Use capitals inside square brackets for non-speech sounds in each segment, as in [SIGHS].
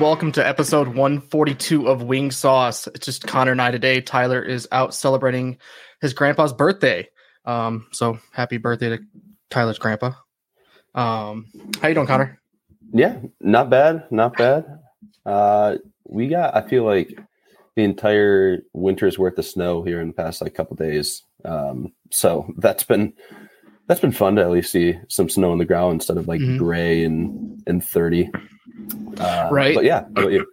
welcome to episode 142 of Wing Sauce. It's just Connor and I today. Tyler is out celebrating his grandpa's birthday. Um, so happy birthday to Tyler's grandpa. Um, how you doing, Connor? Yeah, not bad, not bad. Uh, we got, I feel like the entire winter's worth of snow here in the past like couple days. Um, so that's been that's been fun to at least see some snow on the ground instead of like Mhm. gray and and thirty. Uh, Right. But yeah, how about you?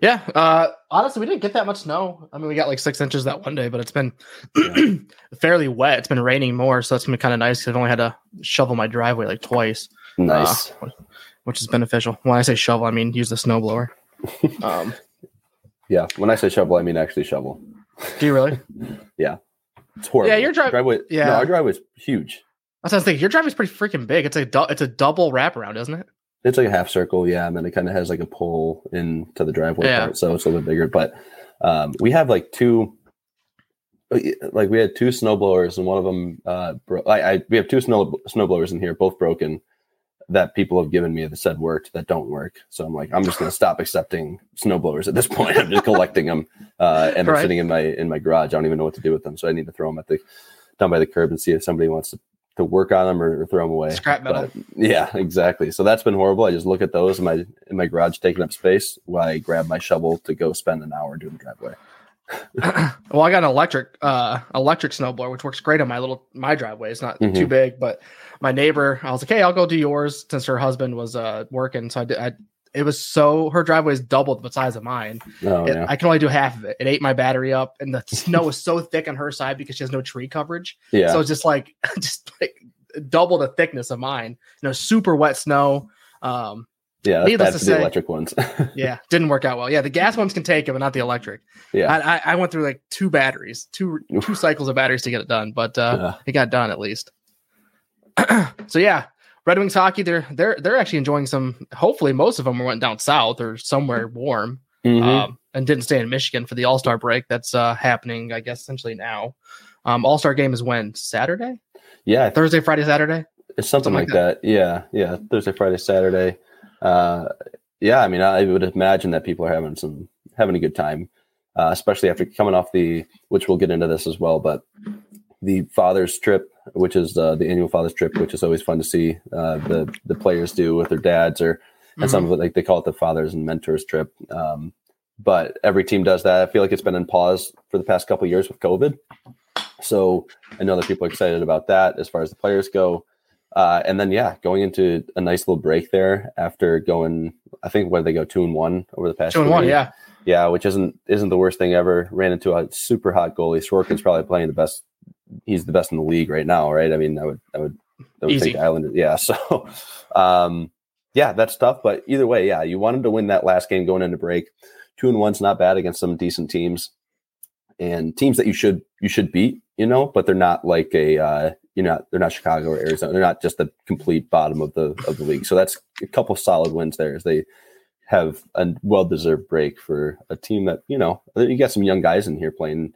Yeah. Uh, honestly, we didn't get that much snow. I mean, we got like six inches that one day, but it's been [CLEARS THROAT] fairly wet. It's been raining more, so it's been kind of nice. I've only had to shovel my driveway like twice. nice. uh, which is beneficial. When I say shovel, I mean use the snowblower. [LAUGHS] um, yeah, when I say shovel, I mean actually shovel. do you really? [LAUGHS] Yeah. It's horrible. Yeah, your dri- driveway. yeah. no, our driveway's huge. That's what I was thinking. Your driveway's pretty freaking big. It's a du- it's a double wraparound, isn't it? It's like a half circle, yeah, and then it kind of has like a pull into the driveway Yeah. part, so it's a little bit bigger. But um, we have like two, like we had two snowblowers, and one of them, uh, bro- I, I we have two snow snowblowers in here, both broken, that people have given me that said worked that don't work. So I'm like, I'm just gonna stop accepting snowblowers at this [LAUGHS] point. I'm just collecting them, uh, and they're Right. sitting in my in my garage. I don't even know what to do with them, so I need to throw them at the down by the curb and see if somebody wants to. To work on them or, or throw them away. Scrap metal. But, yeah, exactly. So that's been horrible. I just look at those in my in my garage taking up space while I grab my shovel to go spend an hour doing the driveway. [CLEARS THROAT] well, I got an electric uh electric snowblower, which works great on my little my driveway. It's not Mhm. too big, but my neighbor, I was like, hey, I'll go do yours since her husband was uh working. So I did. I, it was so her driveway is double the size of mine. Oh It-. I can only do half of it. It ate my battery up, and the [LAUGHS] snow was so thick on her side because she has no tree coverage. Yeah. So it's just like [LAUGHS] just like double the thickness of mine. You know, super wet snow. Um, yeah, that's needless to say- electric ones. [LAUGHS] yeah, didn't work out well. Yeah, the gas ones can take it, but not the electric. yeah. I, I, I went through like two batteries, two two cycles of batteries to get it done, but uh, Yeah. it got done at least. [CLEARS THROAT] so yeah, Red Wings hockey. They're they're they're actually enjoying some. Hopefully, most of them went down south or somewhere warm, Mhm. um, and didn't stay in Michigan for the All Star break. That's uh, happening, I guess, essentially now. Um, All Star game is when Saturday, yeah, Thursday, Friday, Saturday. it's something something like like that. Yeah, yeah. Thursday, Friday, Saturday. Uh, yeah, I mean, I would imagine that people are having some having a good time, uh, especially after coming off the, which we'll get into this as well, but the father's trip, which is uh, the annual father's trip, which is always fun to see uh, the the players do with their dads or and some of it like they call it the fathers and mentors trip. Um, but every team does that. I feel like it's been in pause for the past couple years with COVID. So I know that people are excited about that as far as the players go. Uh, and then yeah, going into a nice little break there after going, I think where they go two and one over the past Two and one, yeah. yeah, which isn't isn't the worst thing ever. Ran into a super hot goalie. Sorkin's probably playing the best. He's the best in the league right now, right? I mean, I would I would I would Easy. think Islanders. Yeah, [LAUGHS] so um, yeah, that's tough. But either way, yeah, you wanted to win that last game going into break. Two and one's not bad against some decent teams and teams that you should you should beat. You know, but they're not like a uh, you know they're not Chicago or Arizona. They're not just the complete bottom of the of the league. So that's a couple solid wins there as they have a well deserved break for a team that you know you got some young guys in here playing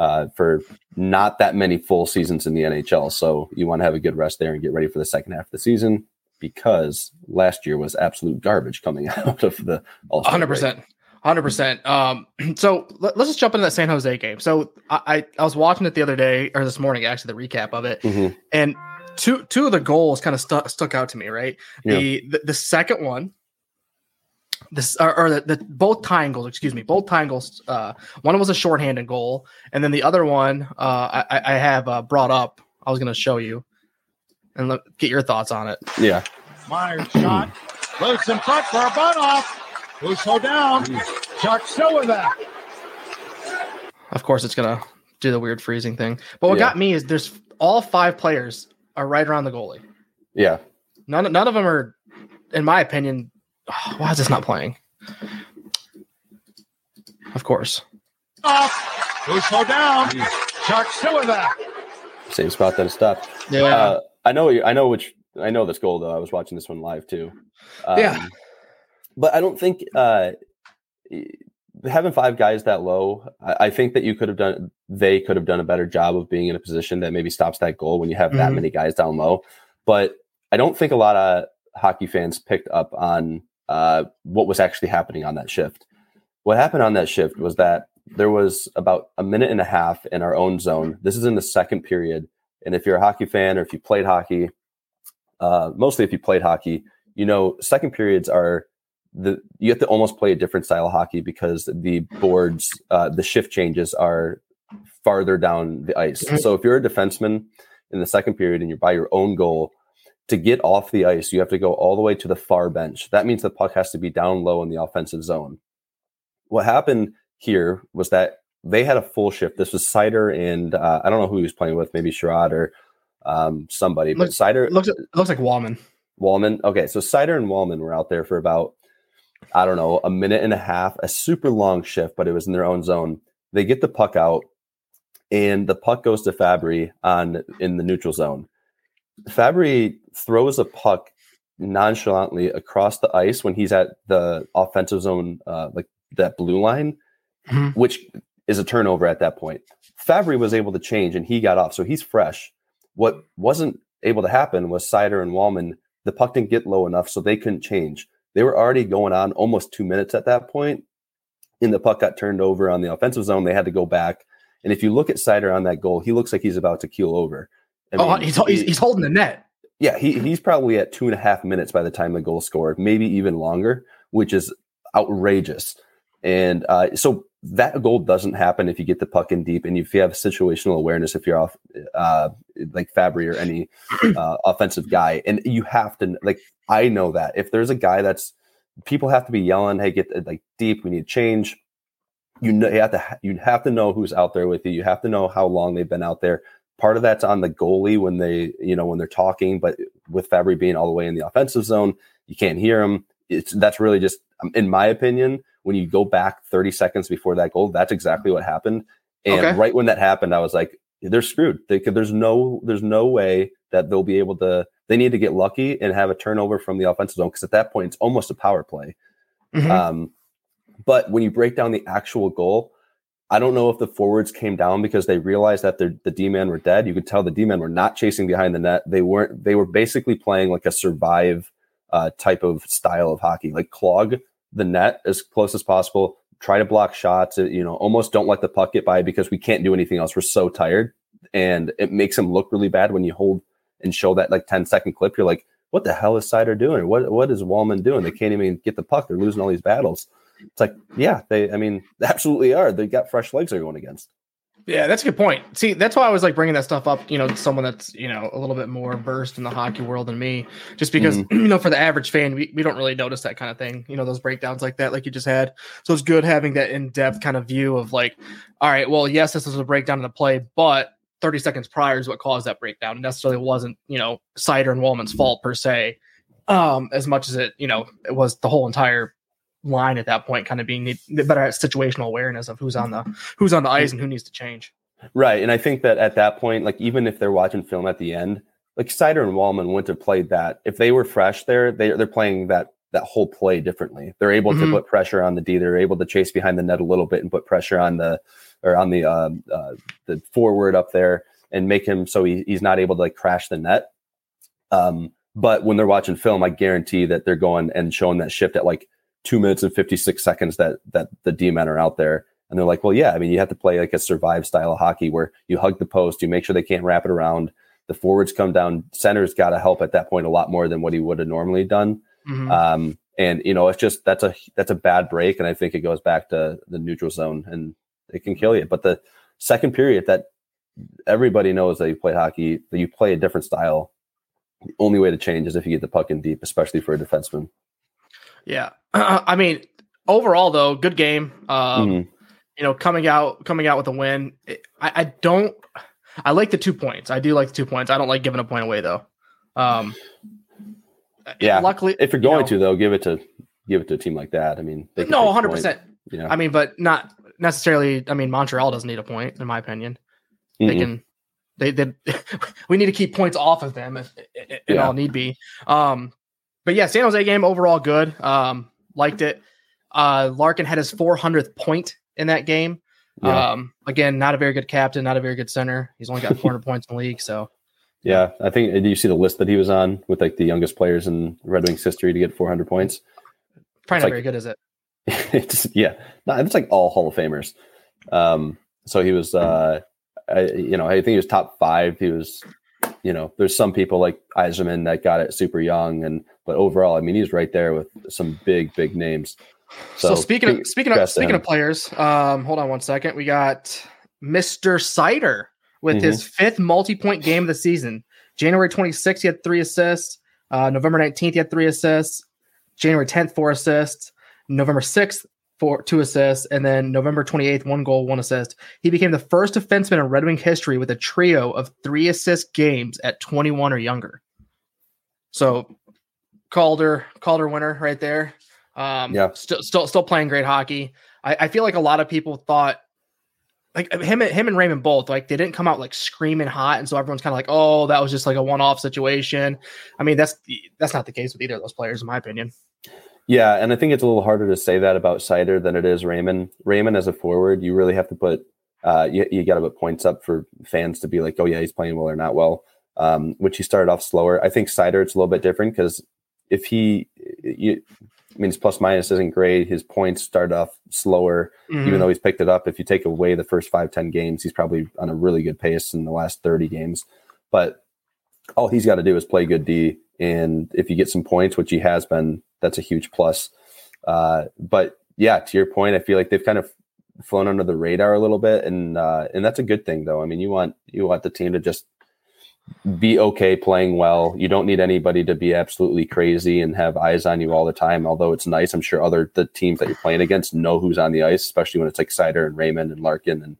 uh, for not that many full seasons in the NHL. So you want to have a good rest there and get ready for the second half of the season because last year was absolute garbage coming [LAUGHS] out of the All hundred percent, hundred percent. Um, [CLEARS THROAT] so let, us just jump into that San Jose game. So I, I I was watching it the other day or this morning, actually, the recap of it, hmm and two two of the goals kind of stu- stuck out to me. Right, Yeah. the, the the second one. This or, or the, the both tying goals, excuse me, both tying goals. Uh, one was a shorthanded goal, and then the other one, uh, I, I have uh, brought up. I was going to show you, and look, get your thoughts on it. Yeah, Myers shot. Loose in front for a butt off. Russo down. Chuck still with that. Of course, it's gonna do the weird freezing thing. But what Yeah. got me is there's all five players are right around the goalie. yeah, None none of them are, in my opinion. [SIGHS] why is this not playing? Of course. Off. Russo down. Chuck still with that. same spot that it stopped. Yeah. Uh, I know. I know which. I know this goal though. I was watching this one live too. Um, Yeah. but I don't think uh, having five guys that low. I, I think that you could have done. They could have done a better job of being in a position that maybe stops that goal when you have that Mhm. many guys down low. But I don't think a lot of hockey fans picked up on uh, what was actually happening on that shift. What happened on that shift was that there was about a minute and a half in our own zone. This is in the second period. And if you're a hockey fan or if you played hockey, uh, mostly if you played hockey, you know, second periods are the you have to almost play a different style of hockey because the boards, uh, the shift changes are farther down the ice. Mhm. So if you're a defenseman in the second period and you're by your own goal, to get off the ice, you have to go all the way to the far bench. That means the puck has to be down low in the offensive zone. What happened here was that they had a full shift. This was Seider and uh, I don't know who he was playing with, maybe Chiarot or um, somebody, but Seider looks looks like Walman. Walman. Okay, so Seider and Walman were out there for about, I don't know, a minute and a half, a super long shift, but it was in their own zone. They get the puck out, and the puck goes to Fabbri on in the neutral zone. Fabbri throws a puck nonchalantly across the ice when he's at the offensive zone, uh, like that blue line, Mhm. which is a turnover at that point. Fabbri was able to change and he got off, so he's fresh. What wasn't able to happen was Seider and Walman. The puck didn't get low enough, so they couldn't change. They were already going on almost two minutes at that point, and the puck got turned over on the offensive zone. They had to go back. And if you look at Seider on that goal, he looks like he's about to keel over. I oh, mean, he's, he's he's holding the net. yeah, he, he's probably at two and a half minutes by the time the goal scored, maybe even longer, which is outrageous. And uh, so that goal doesn't happen if you get the puck in deep and if you have situational awareness, if you're off uh, like Fabbri or any [CLEARS THROAT] uh, offensive guy. And you have to, like, I know that if there's a guy that's, people have to be yelling, hey, get like deep, we need change. You know, you have to you have to know who's out there with you. You have to know how long they've been out there part of that's on the goalie when they you know when they're talking but with Fabbri being all the way in the offensive zone you can't hear him it's that's really just um, in my opinion when you go back 30 seconds before that goal that's exactly what happened and Okay. right when that happened i was like they're screwed they could there's no there's no way that they'll be able to they need to get lucky and have a turnover from the offensive zone because at that point it's almost a power play Mhm. um, but when you break down the actual goal, I don't know if the forwards came down because they realized that the D men were dead. You could tell the D men were not chasing behind the net. They weren't. They were basically playing like a survive uh, type of style of hockey, like clog the net as close as possible. Try to block shots. uh, You know, almost don't let the puck get by because we can't do anything else. We're so tired, and it makes them look really bad when you hold and show that like 10 second clip. You're like, what the hell is Seider doing? What what is Walman doing? They can't even get the puck. They're losing all these battles. It's like, yeah, they. I mean, [LAUGHS] they absolutely are. They got fresh legs they're going against. Yeah, that's a good point. See, that's why I was like bringing that stuff up. You know, someone that's you know a little bit more versed in the hockey world than me, just because [CLEARS THROAT] you know for the average fan, we, we don't really notice that kind of thing. You know, those breakdowns like that, like you just had. So it's good having that in depth kind of view of like, all right, well, yes, this is a breakdown of the play, but 30 seconds prior is what caused that breakdown. It necessarily wasn't you know Seider and Walman's fault per se, um, as much as it you know it was the whole entire line at that point kind of being need- better at situational awareness of who's on the who's on the ice and who needs to change. Right, and I think that at that point, like even if they're watching film at the end, like Seider and Walman wouldn't have played that if they were fresh. There, they they're playing that that whole play differently. They're able Mhm. to put pressure on the D. They're able to chase behind the net a little bit and put pressure on the or on the um, uh, the forward up there and make him so he, he's not able to like crash the net. Um, but when they're watching film, I guarantee that they're going and showing that shift at like two minutes and 56 seconds that that the D men are out there. And they're like, well, yeah, I mean, you have to play like a survive style of hockey where you hug the post, you make sure they can't wrap it around. The forwards come down. Center's got to help at that point a lot more than what he would have normally done. Mhm. Um, and you know, it's just that's a that's a bad break, and I think it goes back to the neutral zone, and it can kill you. But the second period, that everybody knows that you play hockey, that you play a different style. The only way to change is if you get the puck in deep, especially for a defenseman. Yeah, [CLEARS THROAT] I mean, overall though, good game. Um, Mhm. You know, coming out coming out with a win. It- I, I don't. I like the two points. I do like the two points. I don't like giving a point away though. Um, [SIGHS] Yeah. Luckily, If you're you going know- to though, give it to give it to a team like that. I mean, they no, hundred point, percent. You know, I mean, but not necessarily. I mean, Montreal doesn't need a point, in my opinion. They Mm-mm. can. They they [LAUGHS] we need to keep points off of them if it, it Yeah. all need be. Um, but yeah, San Jose game overall good. Um, liked it. Uh, Larkin had his 400th point in that game. yeah. Um, again, not a very good captain, not a very good center. He's only got [LAUGHS] 400 points in the league. So yeah. I think. Did you see the list that he was on with like the youngest players in Red Wings history to get 400 points? Probably It's not like- very good, is it? [LAUGHS] it's yeah, no, it's like all Hall of Famers. Um, so he was, uh, I, you know, I think he was top five. He was, you know, there's some people like Yzerman that got it super young, and but overall, I mean, he's right there with some big, big names. So, speaking of speaking of speaking of players, um, hold on one second. We got Mr. Seider with Mm-hmm. his fifth multi-point game of the season. January 26th, he had three assists. Uh, November 19th, he had three assists. January 10th, four assists. November 6th, four two assists, and then November 28th, one goal, one assist. He became the first defenseman in Red Wing history with a trio of three assist games at 21 or younger. So Calder, Calder winner right there. Um, Yeah. still, still, still playing great hockey. I, I feel like a lot of people thought, like him, and him and Raymond both, like they didn't come out like screaming hot, and so everyone's kind of like, oh, that was just like a one-off situation. I mean, that's that's not the case with either of those players, in my opinion. Yeah, and I think it's a little harder to say that about Seider than it is Raymond. Raymond as a forward, you really have to put uh, you, you got to put points up for fans to be like, oh yeah, he's playing well or not well. Um, which he started off slower. I think Seider it's a little bit different because if he, you, I mean, his plus minus isn't great. His points start off slower, Mhm. even though he's picked it up. If you take away the first five, 10 games, he's probably on a really good pace in the last 30 games. But all he's got to do is play good D. And if you get some points, which he has been, that's a huge plus. Uh, but yeah, to your point, I feel like they've kind of flown under the radar a little bit, and uh, and that's a good thing, though. I mean, you want you want the team to just be okay playing well. You don't need anybody to be absolutely crazy and have eyes on you all the time. Although it's nice, I'm sure other the teams that you're playing against know who's on the ice, especially when it's like Seider and Raymond and Larkin and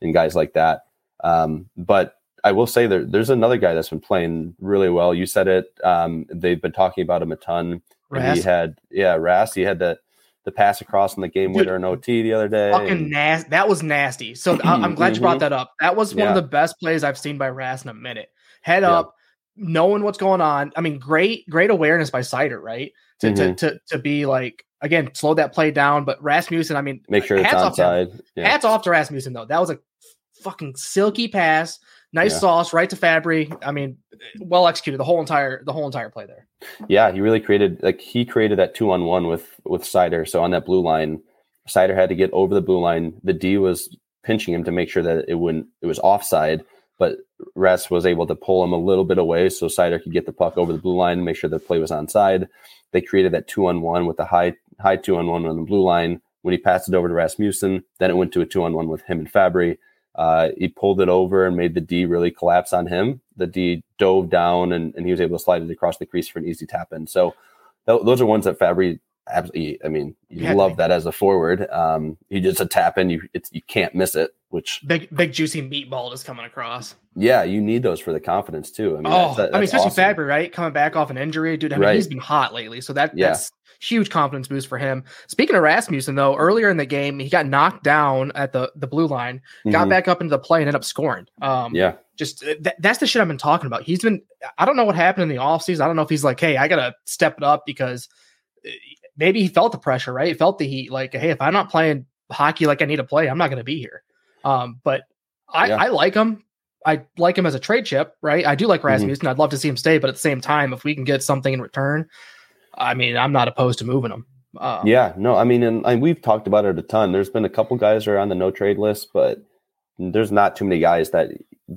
and guys like that. Um, but I will say there, there's another guy that's been playing really well. You said it. Um, they've been talking about him a ton. He had yeah, Rass. He had the the pass across in the game winner in OT the other day. fucking nasty. That was nasty. So I'm glad you brought Mhm. that up. That was one of the best plays I've seen by Rass in a minute. Head Yeah. up, knowing what's going on. I mean, great, great awareness by Seider, right? To Mhm. to, to to be like again, slow that play down. But Rasmussen, I mean, Make sure it's hats off to him. onside. Yeah. Hats off to Rasmussen though. That was a fucking silky pass. Nice Yeah. sauce right to Fabbri. I mean, well executed the whole entire the whole entire play there. Yeah, he really created like he created that two on one with with Seider. So on that blue line, Seider had to get over the blue line. The D was pinching him to make sure that it wouldn't it was offside, but Res was able to pull him a little bit away so Seider could get the puck over the blue line and make sure the play was onside. They created that two on one with the high high two on one on the blue line. When he passed it over to Rasmussen, then it went to a two on one with him and Fabbri. Uh, he pulled it over and made the D really collapse on him. The D dove down and, and he was able to slide it across the crease for an easy tap in. So th- those are ones that Fabbri absolutely. I mean, you Yeah, love that as a forward. Um, you just a tap in, you it's you can't miss it. Which Big big juicy meatball is coming across. yeah, you need those for the confidence too. I mean, oh, that's, that- I mean, especially awesome. Fabbri, right? Coming back off an injury, dude. I mean, Right. he's been hot lately, so that Yeah. that's huge confidence boost for him. Speaking of Rasmussen, though, earlier in the game, he got knocked down at the the blue line, got Mhm. back up into the play, and ended up scoring. Um, Yeah, just uh, th- that's the shit I've been talking about. He's been, I don't know what happened in the offseason. I don't know if he's like, hey, I gotta step it up because uh, maybe he felt the pressure, right? He felt the heat, like, hey, if I'm not playing hockey like I need to play, I'm not gonna be here. Um, but I, Yeah. I like him. I like him as a trade chip, right? I do like Mhm. Rasmussen. I'd love to see him stay, but at the same time, if we can get something in return, I mean, I'm not opposed to moving him. Um, yeah. No, I mean, and, and we've talked about it a ton. There's been a couple guys who are on the no trade list, but there's not too many guys that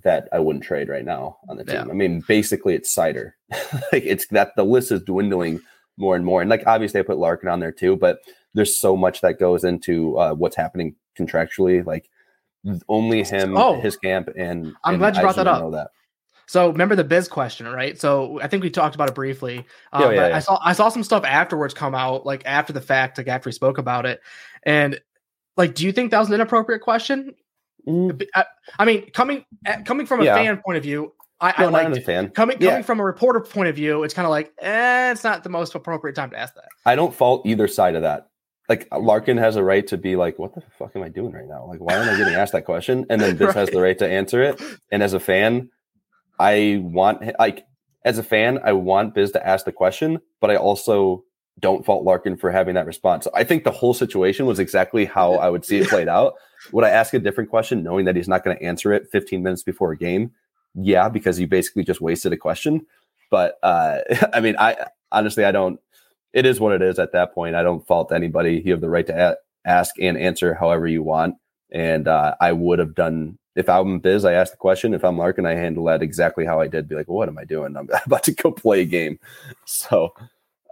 that I wouldn't trade right now on the team. Yeah. I mean, basically, it's Seider. [LAUGHS] like it's that the list is dwindling more and more. And like obviously, I put Larkin on there too, but there's so much that goes into uh, what's happening contractually. Like only him, Oh. his camp, and I'm and glad you brought that up. That. So remember the biz question, right? So I think we talked about it briefly. Um, Yeah, yeah, yeah. I saw I saw some stuff afterwards come out, like after the fact, like after we spoke about it, and like, do you think that was an inappropriate question? Mm, I, I mean, coming coming from a Yeah. fan point of view, I, I no, not liked as a it. fan. Coming Yeah. coming from a reporter point of view, it's kind of like, eh, it's not the most appropriate time to ask that. I don't fault either side of that. Like Larkin has a right to be like, "What the fuck am I doing right now? Like, why am I getting asked that question?" And then [LAUGHS] Biz has the right to answer it. And as a fan, I want like as a fan, I want Biz to ask the question, but I also don't fault Larkin for having that response. So I think the whole situation was exactly how I would see it played out. Would I ask a different question, knowing that he's not going to answer it 15 minutes before a game? Yeah, because you basically just wasted a question. But uh, [LAUGHS] I mean, I honestly, I don't. It is what it is at that point. I don't fault anybody. You have the right to a- ask and answer however you want. And uh, I would have done if I'm Biz, I ask the question. If I'm Larkin, I handle that exactly how I did. Be like, well, what am I doing? I'm [LAUGHS] about to go play a game. So,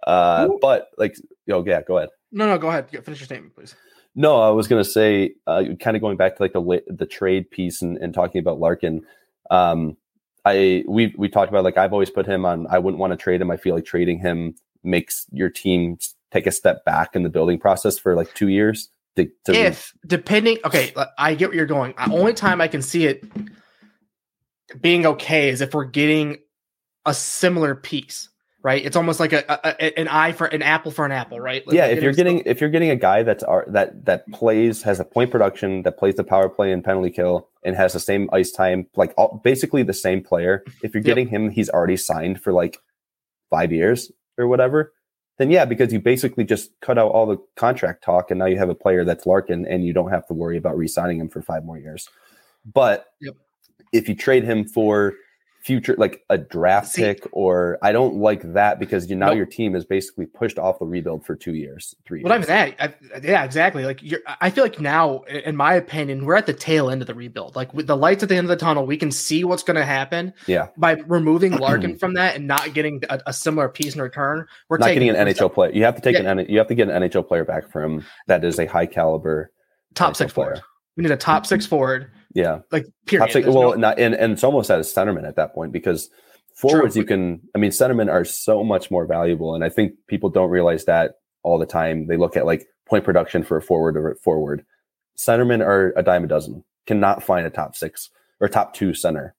uh, but like, oh yeah, go ahead. No, no, go ahead. Finish your statement, please. No, I was going to say, uh, kind of going back to like the the trade piece and, and talking about Larkin. Um, I we we talked about like I've always put him on. I wouldn't want to trade him. I feel like trading him makes your team take a step back in the building process for like two years. To, to if depending, okay, I get where you're going. The only time I can see it being okay is if we're getting a similar piece right? It's almost like a, a, an eye for an apple for an apple, right? Like yeah, if you're getting if you're getting a guy that's that that plays has a point production that plays the power play and penalty kill and has the same ice time, like all, basically the same player. If you're getting yep. him, he's already signed for like five years or whatever. Then yeah, because you basically just cut out all the contract talk, and now you have a player that's Larkin, and you don't have to worry about re-signing him for five more years. But yep. if you trade him for future like a draft See, pick or I don't like that because you now nope. your team is basically pushed off the rebuild for two years, three. Well, years. that, I, yeah, exactly. Like you're, I feel like now, in my opinion, we're at the tail end of the rebuild. Like with the lights at the end of the tunnel, we can see what's going to happen. Yeah, by removing Larkin [CLEARS THROAT] from that and not getting a, a, similar piece in return, we're not getting an NHL player. You have to take yeah. an you have to get an NHL player back from that is a high caliber top six player. Forward. We need a top six forward yeah, like period. Six, well, no... not, and and it's almost at a centerman at that point because forwards True. you can. I mean, centermen are so much more valuable, and I think people don't realize that all the time. They look at like point production for a forward or a forward. Centermen are a dime a dozen. Cannot find a top six or top two center.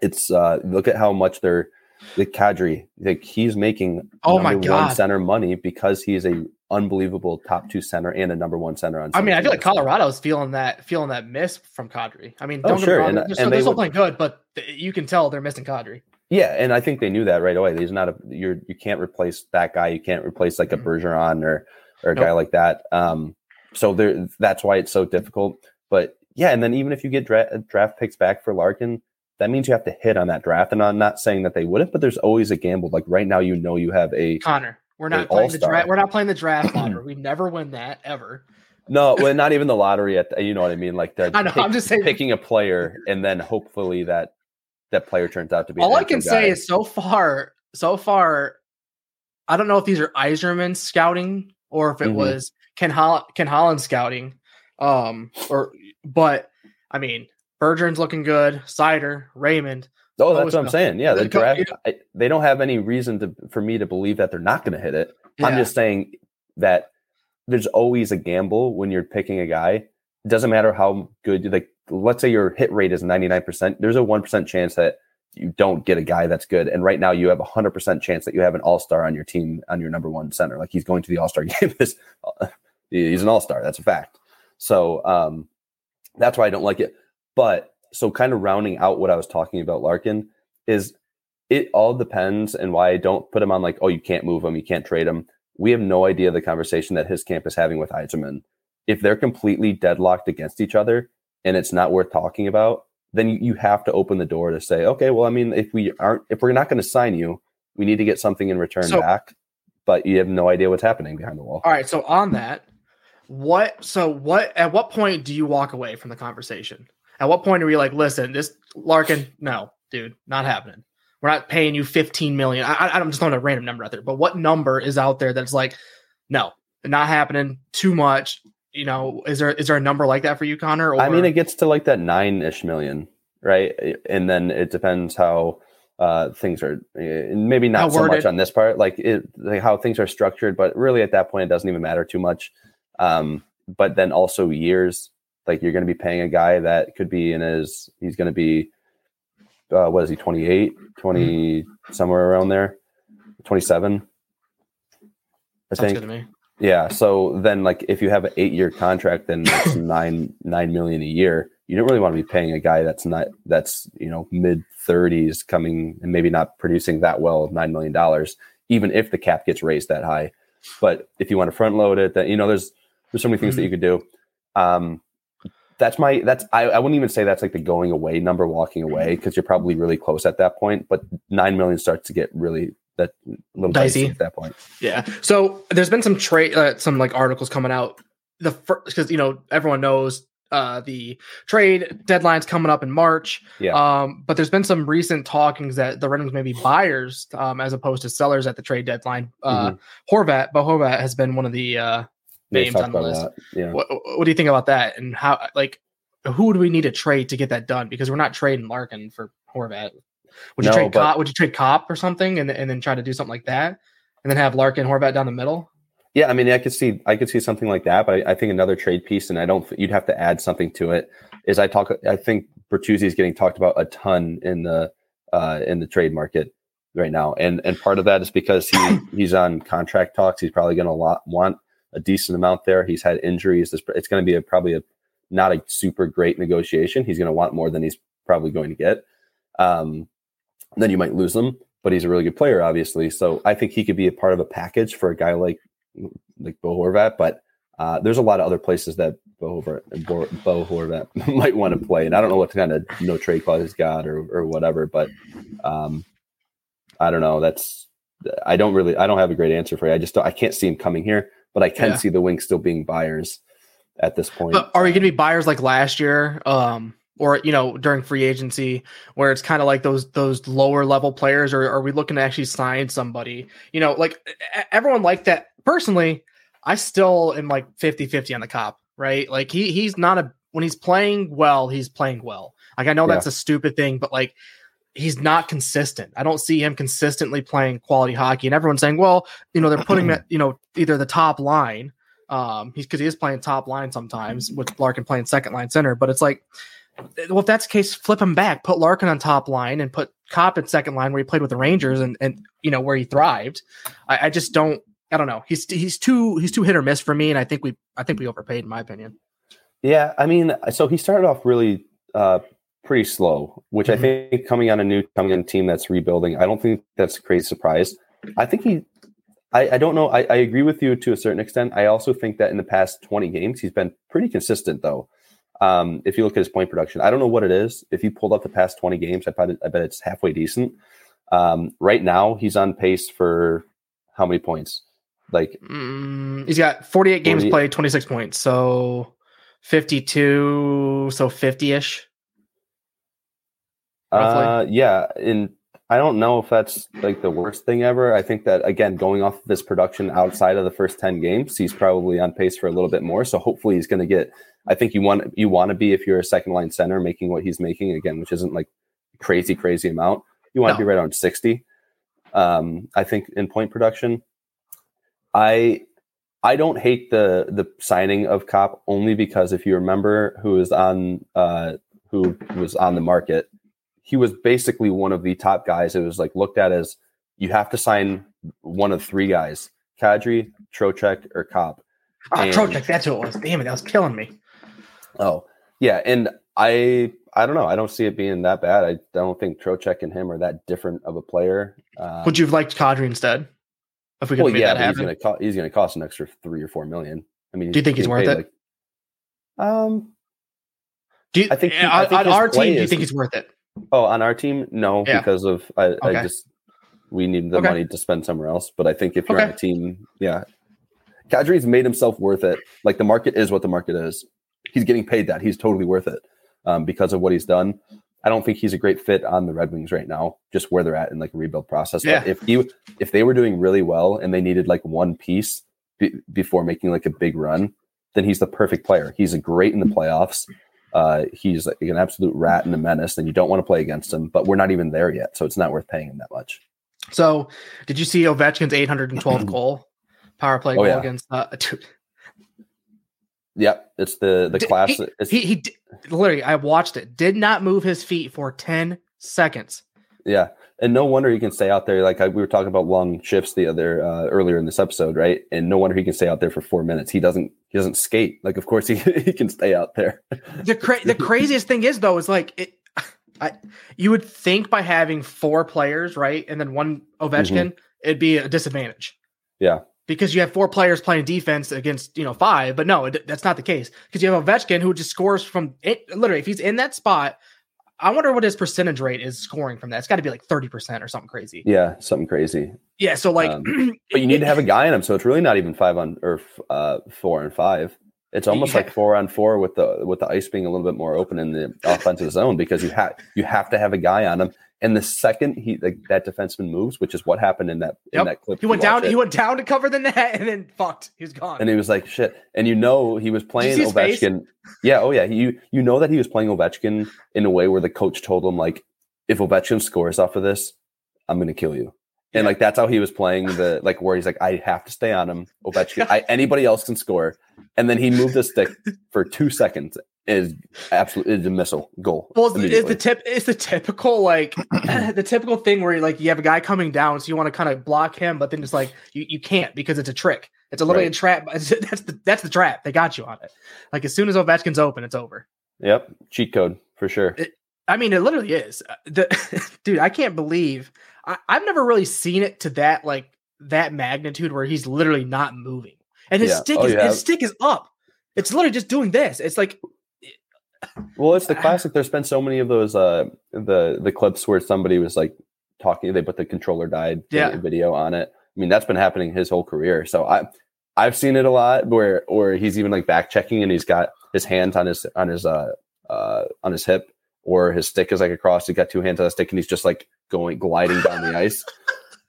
It's uh look at how much they're the Kadri, like he's making oh my god center money because he's a unbelievable top two center and a number one center on. I mean, I feel like Colorado's feeling that feeling that miss from Kadri. I mean, oh, don't oh, sure. wrong, and, they're, and still, they're still playing good, but you can tell they're missing Kadri. Yeah, and I think they knew that right away. He's not a you're you can't replace that guy. You can't replace like a mm-hmm. Bergeron or or a nope. guy like that. Um, so there that's why it's so difficult. But yeah, and then even if you get dra- draft picks back for Larkin, that means you have to hit on that draft. And I'm not saying that they wouldn't, but there's always a gamble. Like right now, you know you have a Connor. We're not playing all-star. the draft. We're not playing the draft [CLEARS THROAT] lottery. we never win that ever. No, well, not even the lottery. At the, you know what I mean. Like the [LAUGHS] I know. Pick, I'm just saying picking a player and then hopefully that that player turns out to be. All I can guy. say is so far, so far, I don't know if these are Yzerman scouting or if it mm-hmm. was Ken Holland, Ken Holland scouting. Um, or but I mean, Berggren's looking good. Seider, Raymond. Oh, that's what I'm saying. Yeah, the draft. I, they don't have any reason to for me to believe that they're not going to hit it. Yeah. I'm just saying that there's always a gamble when you're picking a guy. It doesn't matter how good. Like, let's say your hit rate is 99%. There's a one percent chance that you don't get a guy that's good. And right now, you have a hundred percent chance that you have an all star on your team on your number one center. Like he's going to the all star [LAUGHS] game. he's an all star. That's a fact. So um, that's why I don't like it. But so kind of rounding out what I was talking about Larkin is it all depends and why I don't put him on like, oh, you can't move him, you can't trade him. We have no idea the conversation that his camp is having with Yzerman. If they're completely deadlocked against each other and it's not worth talking about, then you have to open the door to say, okay, well, I mean, if we aren't, if we're not going to sign you, we need to get something in return so, back. But you have no idea what's happening behind the wall. All right. So on that, what? So what? At what point do you walk away from the conversation? At what point are you like, listen, this Larkin, no, dude, not happening. We're not paying you 15 million. I, I'm just throwing a random number out there, but what number is out there that's like, no, not happening, too much. You know, is there is there a number like that for you, Connor? Or? I mean, it gets to like that nine ish million, right? And then it depends how uh, things are maybe not so much on this part, like it, like how things are structured, but really at that point, it doesn't even matter too much. Um, but then also years, like you're going to be paying a guy that could be in his, he's going to be, uh, what is he, 28, 20, mm-hmm. somewhere around there, 27. I Sounds think. Yeah. So then, like, if you have an eight year contract, then it's [CLEARS THROAT] nine nine million a year. You don't really want to be paying a guy that's not that's you know mid thirties coming and maybe not producing that well of nine million dollars, even if the cap gets raised that high. But if you want to front load it, that you know, there's there's so many things mm-hmm. that you could do. Um, that's my that's I, I wouldn't even say that's like the going away number walking away because you're probably really close at that point but 9 million starts to get really that little Dicey. dicey at that point. Yeah. So there's been some trade, uh, some like articles coming out. The first, because you know everyone knows uh, the trade deadline's coming up in March. Yeah. Um, but there's been some recent talkings that the Red Wings may be buyers um, as opposed to sellers at the trade deadline. Uh, Horvat, but Horvat has been one of the uh, names on the list. Yeah. What, what do you think about that? And how like who do we need to trade to get that done? Because we're not trading Larkin for Horvat. Would you No, trade but- Copp? Would you trade Copp or something, and and then try to do something like that, and then have Larkin Horvat down the middle? Yeah, I mean, I could see, I could see something like that, but I, I think another trade piece, and I don't, you'd have to add something to it. Is I talk, I think Bertuzzi is getting talked about a ton in the uh, in the trade market right now, and and part of that is because he [COUGHS] he's on contract talks. He's probably going to lot, want a decent amount there. He's had injuries. This, it's going to be a, probably a not a super great negotiation. He's going to want more than he's probably going to get. Um, then you might lose him, but he's a really good player, obviously. So I think he could be a part of a package for a guy like like Bo Horvat, but uh, there's a lot of other places that Bo Bo, Bo Horvat [LAUGHS] might want to play, and I don't know what kind of no trade clause he's got or or whatever, but um, I don't know. That's I don't really I don't have a great answer for you. I just don't, I can't see him coming here, but I can Yeah. see the Wings still being buyers at this point. But are we going to be buyers like last year, um, or you know during free agency, where it's kind of like those those lower level players, or are we looking to actually sign somebody? You know, like everyone like that. Personally, I still am like 50-50 on the Copp, right? Like he he's not a when he's playing well, he's playing well. Like I know Yeah. that's a stupid thing, but like he's not consistent. I don't see him consistently playing quality hockey. And everyone's saying, well, you know, they're putting that, [CLEARS THROAT] you know, either the top line. Um, he's because he is playing top line sometimes with Larkin playing second line center, but it's like, well, if that's the case, flip him back, put Larkin on top line and put Copp at second line where he played with the Rangers and and you know where he thrived. I, I just don't. I don't know. He's he's too he's too hit or miss for me, and I think we I think we overpaid in my opinion. Yeah, I mean, so he started off really uh, pretty slow, which Mhm. I think coming on a new coming on a team that's rebuilding, I don't think that's a great surprise. I think he, I, I don't know, I, I agree with you to a certain extent. I also think that in the past 20 games, he's been pretty consistent though. Um, if you look at his point production, I don't know what it is. If you pulled up the past 20 games, I bet, it, I bet it's halfway decent. Um, right now, he's on pace for how many points? Like Mm, he's got 48 games 40 played, 26 points, so 52, so 50 ish. Uh, yeah, and I don't know if that's like the worst thing ever. I think that again, going off of this production outside of the first ten games, he's probably on pace for a little bit more. So hopefully, he's going to get. I think you want you want to be if you're a second line center making what he's making again, which isn't like crazy crazy amount. You want to No. be right around sixty. Um, I think in point production, I I don't hate the the signing of Copp only because if you remember who was on uh, who was on the market, he was basically one of the top guys. It was like looked at as you have to sign one of three guys: Kadri, Trocheck, or Copp. Ah, And- Trocheck, that's what it was. Damn it, that was killing me. Oh, yeah, and I I don't know. I don't see it being that bad. I don't think Trocheck and him are that different of a player. Um, Would you have liked Kadri instead? If we could well, yeah, he's gonna co- he's gonna cost an extra three or four million. I mean, Do you think he's worth it? like- um. Do you, I think he- on, I think on our team, do you think he's worth it? Oh, on our team, no, Yeah. because of I, Okay. I just we need the Okay. money to spend somewhere else. But I think if you're on a team, yeah, Kadri's made himself worth it. Like the market is what the market is. He's getting paid that. He's totally worth it um, because of what he's done. I don't think he's a great fit on the Red Wings right now, just where they're at in like a rebuild process. Yeah. But if he if they were doing really well and they needed like one piece be, before making like a big run, then he's the perfect player. He's a great in the playoffs. Uh, he's like an absolute rat and a menace, and you don't want to play against him. But we're not even there yet, so it's not worth paying him that much. So, did you see Ovechkin's 812 [CLEARS THROAT] goal power play Oh, goal yeah. against? Uh, [LAUGHS] dude, Yep, it's the the Did- class. he- he he literally, I watched it. Did not move his feet for 10 seconds. yeah, and no wonder he can stay out there. Like I, we were talking about long shifts the other uh, earlier in this episode, right? And no wonder he can stay out there for four minutes. He doesn't he doesn't skate. Like of course he [LAUGHS] he can stay out there. The cra- the craziest thing is though is like it. I you would think by having four players, right, and then one Ovechkin, it'd be a disadvantage. Mm-hmm. Yeah. because you have four players playing defense against you know five, but no, it, that's not the case because you have Ovechkin who just scores from it. Literally, if he's in that spot, I wonder what his percentage rate is scoring from that. It's got to be like 30% or something crazy. Yeah, something crazy. Yeah. So, like, Um, [CLEARS THROAT] But you need to have a guy in him, so it's really not even five on or uh, four and five. It's almost Yeah. like four on four with the with the ice being a little bit more open in the offensive zone because you have you have to have a guy on him. And the second he like, that defenseman moves, which is what happened in that Yep. in that clip, he went down. it, He went down to cover the net, and then fucked. He was gone. and he was like, "Shit!" And you know he was playing see his face? Ovechkin. Yeah, oh yeah. You you know that he was playing Ovechkin in a way where the coach told him like, "If Ovechkin scores off of this, I'm going to kill you." And Yeah. like that's how he was playing the like where he's like, "I have to stay on him." Ovechkin, I, anybody else can score, and then he moved the stick for two seconds. Is absolutely is a missile goal. Well, it's, the tip. It's the typical like [CLEARS THROAT] the typical thing where like you have a guy coming down, so you want to kind of block him, but then it's like you, you can't because it's a trick. It's a literally Right. a trap. [LAUGHS] That's the that's the trap. They got you on it. Like as soon as Ovechkin's open, it's over. Yep, cheat code for sure. I mean, it literally is. Uh, The [LAUGHS] dude, I can't believe I, I've never really seen it to that like that magnitude where he's literally not moving, and his Yeah. stick Oh, is his stick is up. It's literally just doing this. It's like Well, it's the [LAUGHS] classic. There's been so many of those uh the the clips where somebody was like talking, they put the controller died Yeah. video on it. I mean, that's been happening his whole career. So I I've seen it a lot where or he's even like back checking and he's got his hands on his on his uh uh on his hip or his stick is like across, He's got two hands on the stick and he's just like going gliding down the ice. [LAUGHS]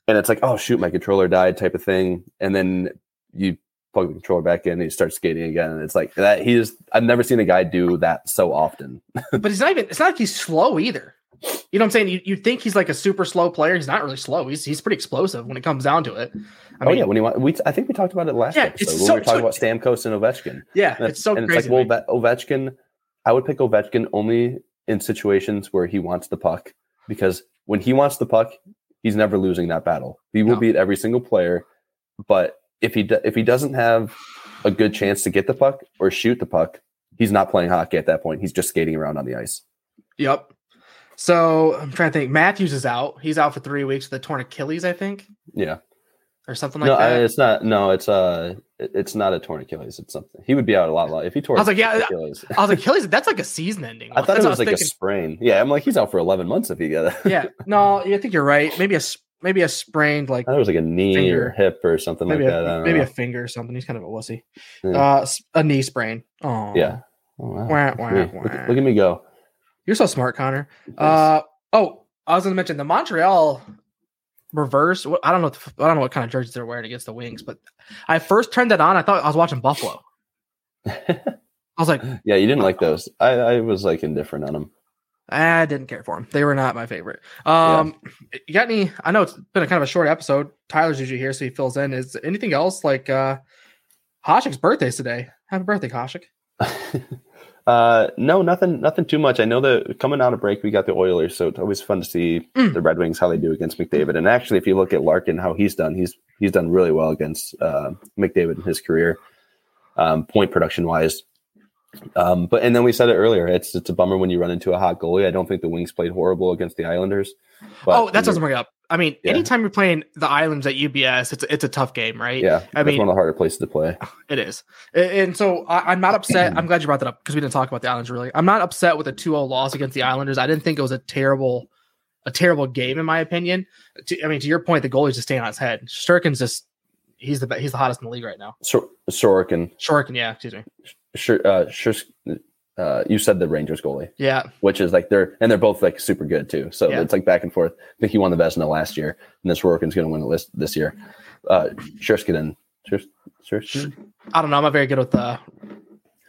And it's like, oh shoot, my controller died type of thing. And then you plug the controller back in and he starts skating again. And it's like that He he's I've never seen a guy do that so often. [LAUGHS] but he's not even it's not like he's slow either. You know what I'm saying? You you think he's like a super slow player. He's not really slow. He's he's pretty explosive when it comes down to it. I oh mean, yeah, when he we I think we talked about it last Yeah, episode it's when so- we were talking so- about Stamkos and Ovechkin. yeah, And it's so and crazy. it's like, well. Ovechkin, I would pick Ovechkin only in situations where he wants the puck because when he wants the puck, he's never losing that battle. He will No. beat every single player, but if he do, if he doesn't have a good chance to get the puck or shoot the puck, he's not playing hockey at that point. He's just skating around on the ice. Yep. So I'm trying to think. Matthews is out. He's out for three weeks with a torn Achilles, I think, Yeah, or something like no, I, that. it's not. No, it's uh, it's not a torn Achilles. It's something. He would be out a lot. lot if he tore. I was like, yeah, Achilles. I was like, Achilles. That's like a season ending. I thought That's it what was like a sprain. Yeah, I'm like he's out for 11 months if he got it. yeah. No, I think you're right. Maybe a maybe a sprained like it was like a knee Finger. or hip or something maybe like a, that. I don't maybe know. a finger or something. He's kind of a wussy. Yeah. Uh, a knee sprain. Oh yeah. Oh, wow. Wah, Look, wah, at me. Look wah. look at me go. You're so smart, Connor. Uh oh, I was going to mention the Montreal reverse. I don't know. What the f- I don't know what kind of jerseys they're wearing against the Wings, but I first turned that on. I thought I was watching Buffalo. [LAUGHS] I was like, yeah, you didn't like those. I, I was like indifferent on them. I didn't care for them. They were not my favorite. Um, you got any? I know it's been a kind of a short episode. Tyler's usually here, so he fills in. Is anything else like uh Hoshik's birthday's today? Happy birthday, Hoshik. [LAUGHS] uh, no, nothing, nothing too much. I know that coming out of break, we got the Oilers, so it's always fun to see Mm. the Red Wings how they do against McDavid. And actually, if you look at Larkin, how he's done, he's he's done really well against uh, McDavid in his career, um, point production wise. Um, but and then we said it earlier, it's it's a bummer when you run into a hot goalie. I don't think the Wings played horrible against the Islanders. Oh, that doesn't bringing up. I mean, Yeah. anytime you're playing the Islands at UBS, it's it's a tough game, right? yeah, I mean- one of the harder places to play. [SIGHS] It is. And, so I, I'm not upset. I'm glad you brought that up because we didn't talk about the Islanders really. I'm not upset with a 2-0 loss against the Islanders. I didn't think it was a terrible, a terrible game in my opinion. To, I mean, to your point, the goalie's just staying on his head. Sturkin's just he's the he's the hottest in the league right now. Sor- Sorokin, Shorkin, yeah, excuse me. Sure, uh, sure, uh, you said the Rangers goalie. Yeah, which is like they're and they're both like super good too. So Yeah. it's like back and forth. I think he won the best in the last year, and this Rorkin's going to win it this this year. Uh, Sherskinen, Shers- Sherskinen? I don't know. I'm not very good with the. Uh,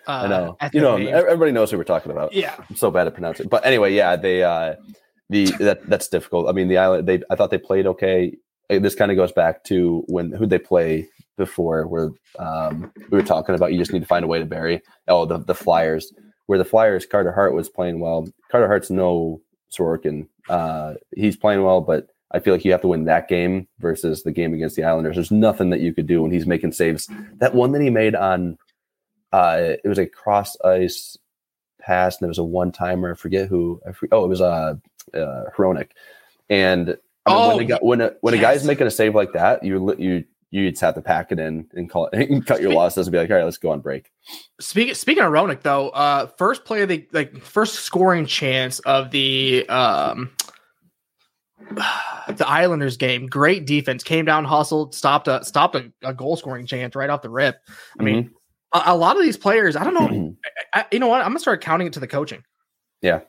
I know. ethnic You know, names. everybody knows who we're talking about. yeah, I'm so bad at pronouncing. But anyway, yeah, they uh, the that that's difficult. I mean, the island. They I thought they played okay. Uh, This kind of goes back to when who they play before, where um, we were talking about. You just need to find a way to bury. Oh, the the Flyers, where the Flyers, Carter Hart was playing well. Carter Hart's no Sorokin. Uh, he's playing well, but I feel like you have to win that game versus the game against the Islanders. There's nothing that you could do when he's making saves. That one that he made on, uh, it was a cross ice pass, and there was a one timer. I forget who. I forget, oh, it was uh, uh Hronek. And I mean, Oh, when a, guy- when a when a guy's making a save like that, you you you just have to pack it in and call it [LAUGHS] and cut your Speak- losses and be like, all right, let's go on break. Speaking speaking of Hronek though, uh, first play of the like first scoring chance of the um [SIGHS] the Islanders game. Great defense, came down, hustled, stopped a stopped a, a goal scoring chance right off the rip. I mean, a, a lot of these players, I don't know. [CLEARS THROAT] I, I- you know what? I'm gonna start counting it to the coaching. Yeah.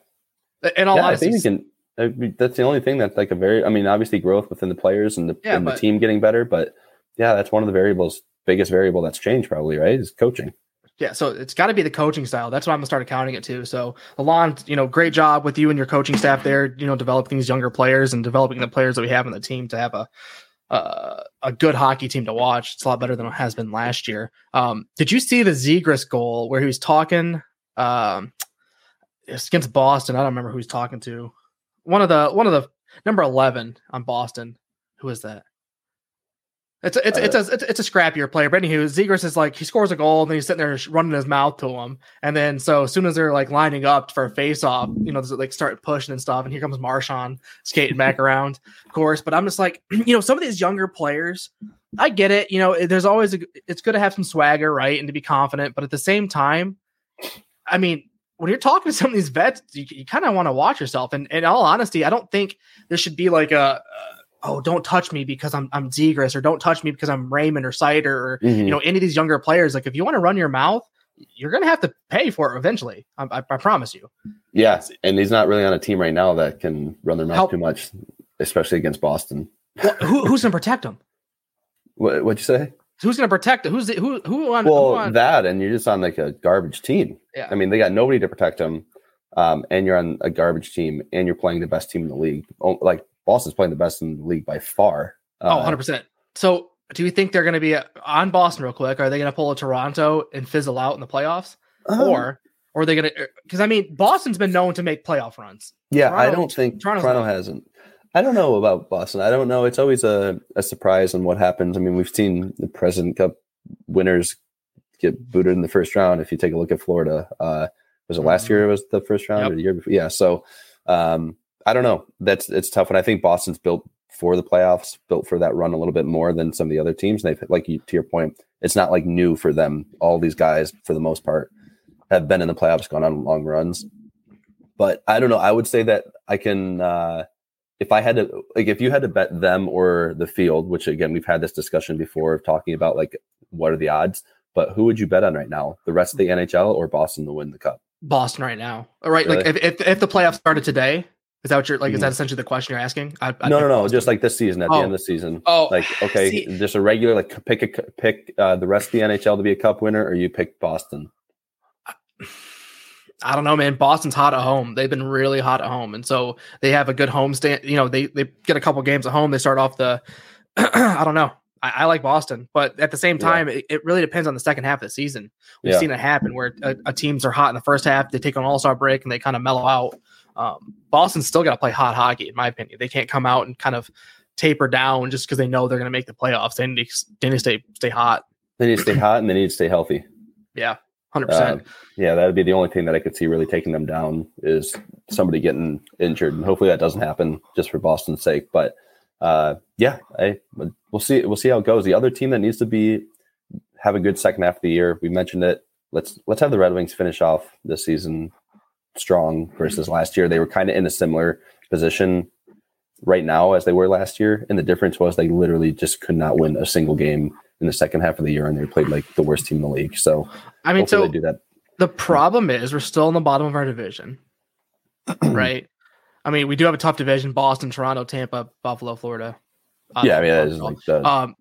In all yeah, I honesty, think we can. I mean, That's the only thing that's like a very. I mean, obviously growth within the players and the Yeah, and the but- team getting better, but yeah, that's one of the variables. Biggest variable that's changed probably right is coaching. Yeah, so it's got to be the coaching style. That's what I'm gonna start accounting it to. So, Lalonde, you know, great job with you and your coaching staff there. You know, developing these younger players and developing the players that we have on the team to have a uh, a good hockey team to watch. It's a lot better than it has been last year. Um, did you see the Zegras goal where he was talking? Um, against Boston. I don't remember who he's talking to. One of the one of the number eleven on Boston. Who is that? It's a, it's, it's a it's, it's a scrappier player. But anywho, Zegras is like he scores a goal and then he's sitting there running his mouth to him, and then so as soon as they're like lining up for a face off, you know, they like start pushing and stuff, and here comes Marchand skating back around, of course. But I'm just like, [CLEARS THROAT] you know, some of these younger players, I get it. You know, there's always a, it's good to have some swagger, right, and to be confident, but at the same time, I mean. When you're talking to some of these vets, you, you kind of want to watch yourself. And in all honesty, I don't think there should be like a, uh, oh, don't touch me because I'm I'm Zegras, or don't touch me because I'm Raymond or Seider, or Mhm. you know any of these younger players. Like if you want to run your mouth, you're gonna have to pay for it eventually. I, I, I promise you. Yeah, and he's not really on a team right now that can run their mouth Help. too much, especially against Boston. Well, who, who's gonna protect him? What what'd you say? Who's gonna protect him? Who's the, who who on? who Well, on that and you're just on like a garbage team. yeah. I mean, they got nobody to protect him, um, and you're on a garbage team, and you're playing the best team in the league. Oh, like Boston's playing the best in the league by far. oh, Uh, 100 percent. So do you think they're gonna be uh, on Boston real quick? Are they gonna pull a Toronto and fizzle out in the playoffs, um, or or are they gonna? Because I mean, Boston's been known to make playoff runs. yeah, I don't think Toronto's Toronto not. hasn't. I don't know about Boston. I don't know. It's always a, a surprise on what happens. I mean, we've seen the President Cup winners get booted in the first round. If you take a look at Florida, uh, was it last year? It was the first round Yep. or the year before? Yeah. So um, I don't know. That's it's tough. And I think Boston's built for the playoffs, built for that run a little bit more than some of the other teams. And they've like you, to your point, it's not like new for them. All these guys, for the most part, have been in the playoffs, gone on long runs. But I don't know. I would say that I can. Uh, if I had to, like, if you had to bet them or the field, which again we've had this discussion before of talking about like what are the odds, but who would you bet on right now? The rest of the NHL or Boston to win the cup? Boston right now. All right, like if, if if the playoffs started today, is that what you're like? Is that essentially the question you're asking? I, I no, no, no. Just like this season, at the Oh. end of the season, oh, like okay, see- just a regular like pick a pick uh, the rest of the NHL to be a cup winner, or you pick Boston. I don't know, man. Boston's hot at home. They've been really hot at home, and so they have a good home stand. You know, they they get a couple games at home. They start off the. [CLEARS THROAT] I don't know. I, I like Boston, but at the same Yeah. time, it, it really depends on the second half of the season. We've Yeah. seen it happen where uh uh teams are hot in the first half, they take an All Star break, and they kind of mellow out. Um, Boston's still got to play hot hockey, in my opinion. They can't come out and kind of taper down just because they know they're going to make the playoffs. They need, to, they need to stay stay hot. They need to stay hot and they need to stay healthy. [CLEARS THROAT] Yeah, hundred Uh, percent. yeah, that would be the only thing that I could see really taking them down is somebody getting injured, and hopefully that doesn't happen just for Boston's sake. But uh, yeah, I we'll see. We'll see how it goes. The other team that needs to be have a good second half of the year. We mentioned it. Let's let's have the Red Wings finish off this season strong versus last year. They were kind of in a similar position right now as they were last year, and the difference was they literally just could not win a single game in the second half of the year, and they played like the worst team in the league. So I mean, so they do that. the problem is we're still in the bottom of our division, [CLEARS THROAT] right? I mean, we do have a tough division: Boston, Toronto, Tampa, Buffalo, Florida. Uh, Yeah, I mean that is like the, um,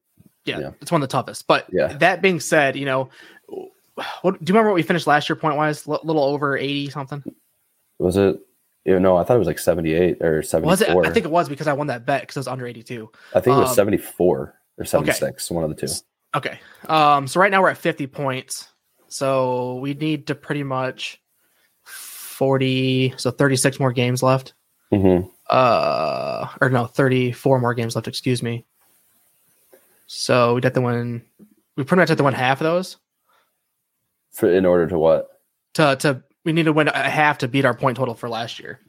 yeah, yeah. it's one of the toughest. But Yeah. that being said, you know, what do you remember what we finished last year point wise? A little over eighty something. Was it? You know, I thought it was like seventy eight or seventy Was it? I think it was because I won that bet because it was under eighty two. I think it was um, seventy four or seventy six. One of the two. Okay. Um, so right now we're at 50 points. So we need to pretty much 40, so 36 more games left. Mm-hmm. Uh, or no, 34 more games left, excuse me. So we'd have to win, we pretty much have to win half of those. For in order to what? To, to, we need to win a half to beat our point total for last year.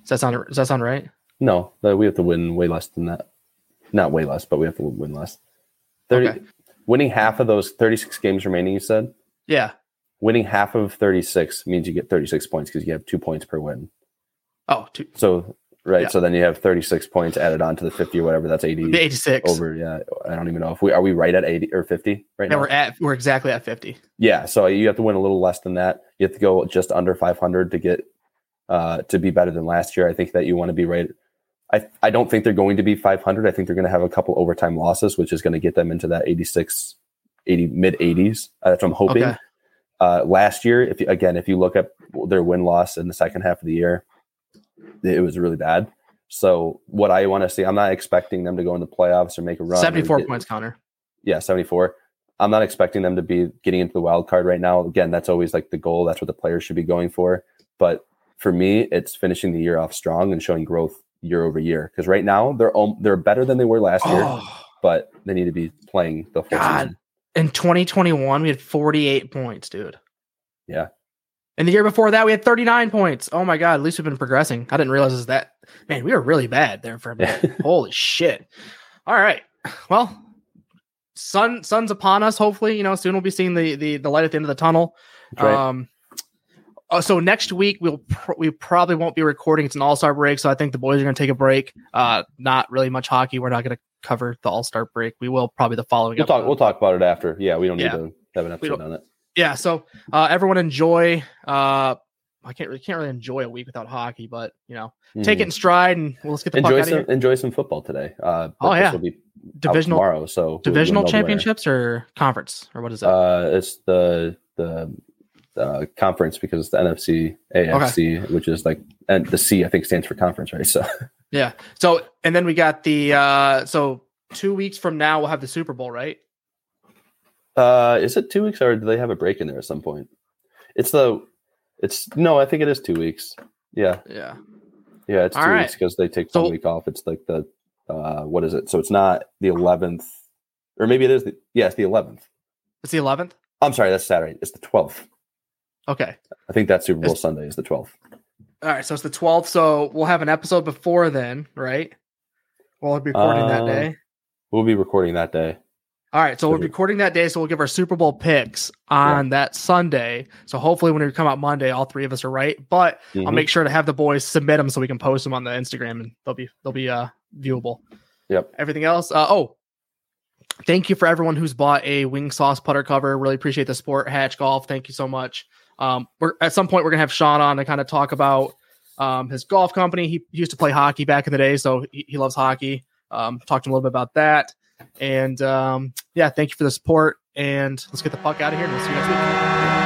Does that sound, does that sound right? No, we have to win way less than that. Not way less, but we have to win less. 30, Okay. Winning half of those 36 games remaining, you said? Yeah. Winning half of 36 means you get 36 points because you have two points per win. Oh, two, So, right. Yeah. So then you have 36 points added on to the 50 or whatever. That's 80 the 86. over. Yeah. I don't even know if we are we right at 80 or 50 right now. we're at we're exactly at 50. Yeah, so you have to win a little less than that. You have to go just under 500 to get uh, to be better than last year. I think that you want to be right. I I don't think they're going to be 500. I think they're going to have a couple overtime losses, which is going to get them into that 86, 80 mid 80s. Uh, that's what I'm hoping. Okay. Uh, last year, if you, again, if you look at their win loss in the second half of the year, it was really bad. So what I want to see, I'm not expecting them to go in the playoffs or make a run. 74 get- points Connor. yeah, 74. I'm not expecting them to be getting into the wild card right now. Again, that's always like the goal. That's what the players should be going for. But for me, it's finishing the year off strong and showing growth year over year. Because right now they're they're better than they were last year, Oh, but they need to be playing the full God. season. in 2021 we had 48 points, dude. Yeah. And the year before that we had 39 points. Oh my god, at least we've been progressing. I didn't realize that man, we were really bad there for a minute. [LAUGHS] Holy shit. All right. Well, sun sun's upon us. Hopefully, you know, soon we'll be seeing the the, the light at the end of the tunnel. Right. Um uh, so next week we'll pr- we probably won't be recording. It's an All Star break, so I think the boys are going to take a break. Uh, not really much hockey. We're not going to cover the All Star break. We will probably the following. we'll talk. We'll talk about it after. Yeah, we don't need Yeah. to have an episode on it. Yeah so uh everyone enjoy uh i can't really can't really enjoy a week without hockey but you know take it Mhm. in stride and well, let's get the Enjoy some of here enjoy some football today. Uh, Oh, yeah. will be divisional tomorrow. So divisional we'll know where. championships or conference or what is it Uh, it's the the uh, conference because it's the NFC, AFC, which is like and the C I think stands for conference, right? So [LAUGHS] yeah so and then we got the uh so two weeks from now we'll have the super bowl right uh, is it two weeks or do they have a break in there at some point? It's the it's no, I think it is two weeks. Yeah, yeah yeah, it's two All right. weeks because they take So- one week off. It's like the uh, what is it? So it's not the eleventh, or maybe it is. The, yeah, it's the eleventh. it's the 11th I'm sorry, that's Saturday. It's the twelfth. okay I think that Super Bowl It's- Sunday is the twelfth. all right so it's the 12th so we'll have an episode before then right we'll be recording that Uh, day We'll be recording that day. All right, so we're recording that day, so we'll give our Super Bowl picks on that Sunday. So hopefully, when we come out Monday, all three of us are right. But I'll Mhm. make sure to have the boys submit them so we can post them on the Instagram, and they'll be they'll be uh viewable. Yep. Everything else, uh, oh, thank you for everyone who's bought a wing sauce putter cover. Really appreciate the support, Hatch Golf. Thank you so much. Um, we're at some point we're gonna have Sean on to kind of talk about um his golf company. He, used to play hockey back in the day, so he, he loves hockey. Um, talk to him a little bit about that. And um, yeah, thank you for the support. And let's get the puck out of here. And we'll see you next week.